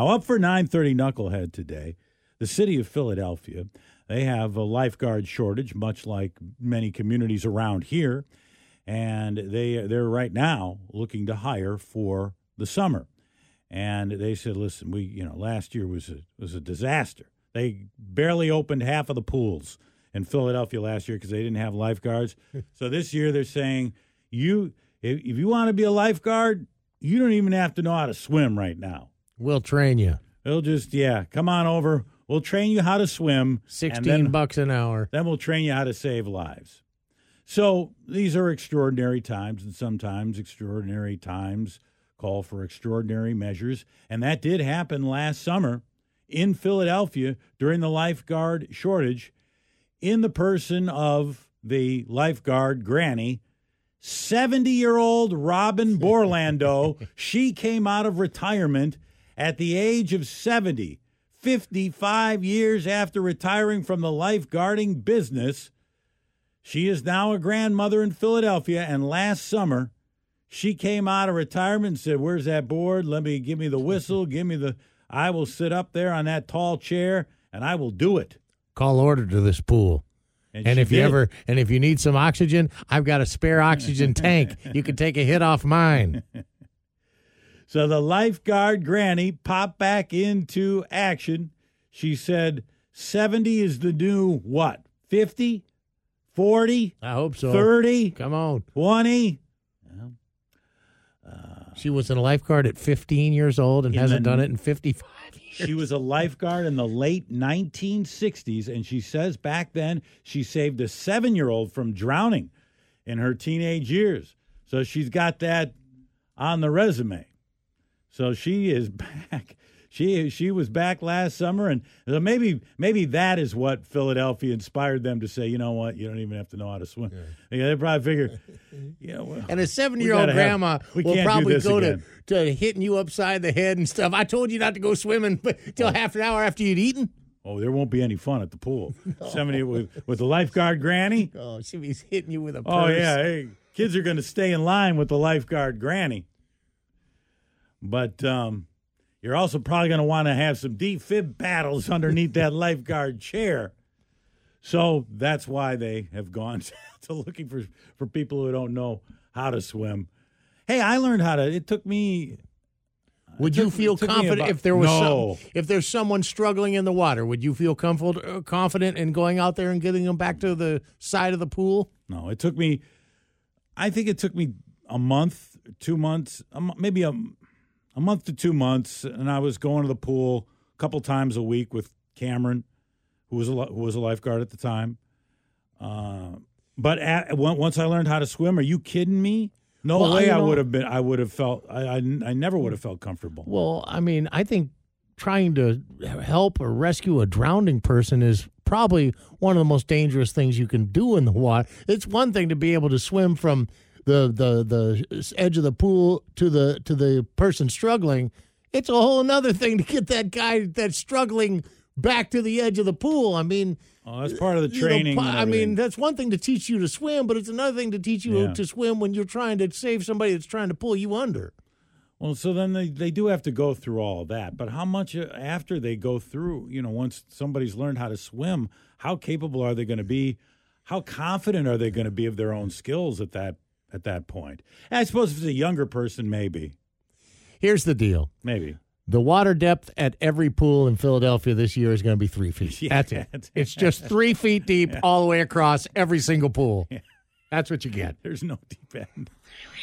Now, up for 9:30 Knucklehead today, the city of Philadelphia. They have a lifeguard shortage, much like many communities around here, and they they're right now looking to hire for the summer. And they said, "Listen, we you know last year was a was a disaster. They barely opened half of the pools in Philadelphia last year because they didn't have lifeguards. so this year they're saying you if, if you want to be a lifeguard, you don't even have to know how to swim right now." We'll train you. They'll just yeah, come on over. We'll train you how to swim. Sixteen then, bucks an hour. Then we'll train you how to save lives. So these are extraordinary times, and sometimes extraordinary times call for extraordinary measures. And that did happen last summer in Philadelphia during the lifeguard shortage, in the person of the lifeguard granny 70 year old Robin Borlando. she came out of retirement at the age of 70, 55 years after retiring from the lifeguarding business. She is now a grandmother in Philadelphia, and last summer she came out of retirement and said, Where's that board? Let me give me the whistle, give me the. I will sit up there on that tall chair and I will do it. Call order to this pool. And she if you ever and if you need some oxygen, I've got a spare oxygen tank. You can take a hit off mine. So the lifeguard granny popped back into action. She said 70 is the new what? 50? 40? I hope so. 30? Come on. 20? She was a lifeguard at 15 years old and hasn't the- done it in 55 years. She was a lifeguard in the late 1960s, and she says back then she saved a seven year old from drowning in her teenage years. So she's got that on the resume. So she is back. She she was back last summer, and so maybe maybe that is what Philadelphia inspired them to say. You know what? You don't even have to know how to swim. Yeah, they probably figure. Yeah, well, And a seven year old gotta have- grandma will probably go again. to, to hitting you upside the head and stuff. I told you not to go swimming but till oh. half an hour after you'd eaten. Oh, there won't be any fun at the pool. Somebody with with the lifeguard granny. Oh, she was hitting you with a oh, purse. Oh yeah, hey, kids are going to stay in line with the lifeguard granny. But um, you're also probably going to want to have some deep fib battles underneath that lifeguard chair. So that's why they have gone to looking for for people who don't know how to swim. Hey, I learned how to. It took me. Would It you feel took confident about- if there was No. some, if there's someone struggling in the water? Would you feel comfort, uh, confident in going out there and getting them back to the side of the pool? No, it took me. I think it took me a month, two months, maybe a, a month to two months, and I was going to the pool a couple times a week with Cameron, who was a who was a lifeguard at the time. Uh, but at, once I learned how to swim, are you kidding me? No Well, way you I would have been. I would have felt. I, I I never would have felt comfortable. Well, I mean, I think trying to help or rescue a drowning person is probably one of the most dangerous things you can do in the water. It's one thing to be able to swim from the the the edge of the pool to the to the person struggling. It's a whole another thing to get that guy that's struggling back to the edge of the pool. I mean, Oh, that's part of the you know, training. I mean, that's one thing to teach you to swim, but it's another thing to teach you Yeah. to swim when you're trying to save somebody that's trying to pull you under. Well, so then they, they do have to go through all of that. But how much uh, after they go through, you know, once somebody's learned how to swim, how capable are they going to be? How confident are they going to be of their own skills at that at that point? And I suppose if it's a younger person, maybe, Here's the deal. maybe. The water depth at every pool in Philadelphia this year is going to be three feet. Yeah. That's it. It's just three feet deep all the way across every single pool. That's what you get. There's no deep end.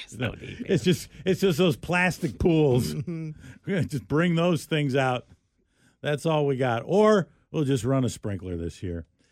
There's no deep end. It's just it's just those plastic pools. Mm-hmm. We're just bring those things out. That's all we got. Or we'll just run a sprinkler this year.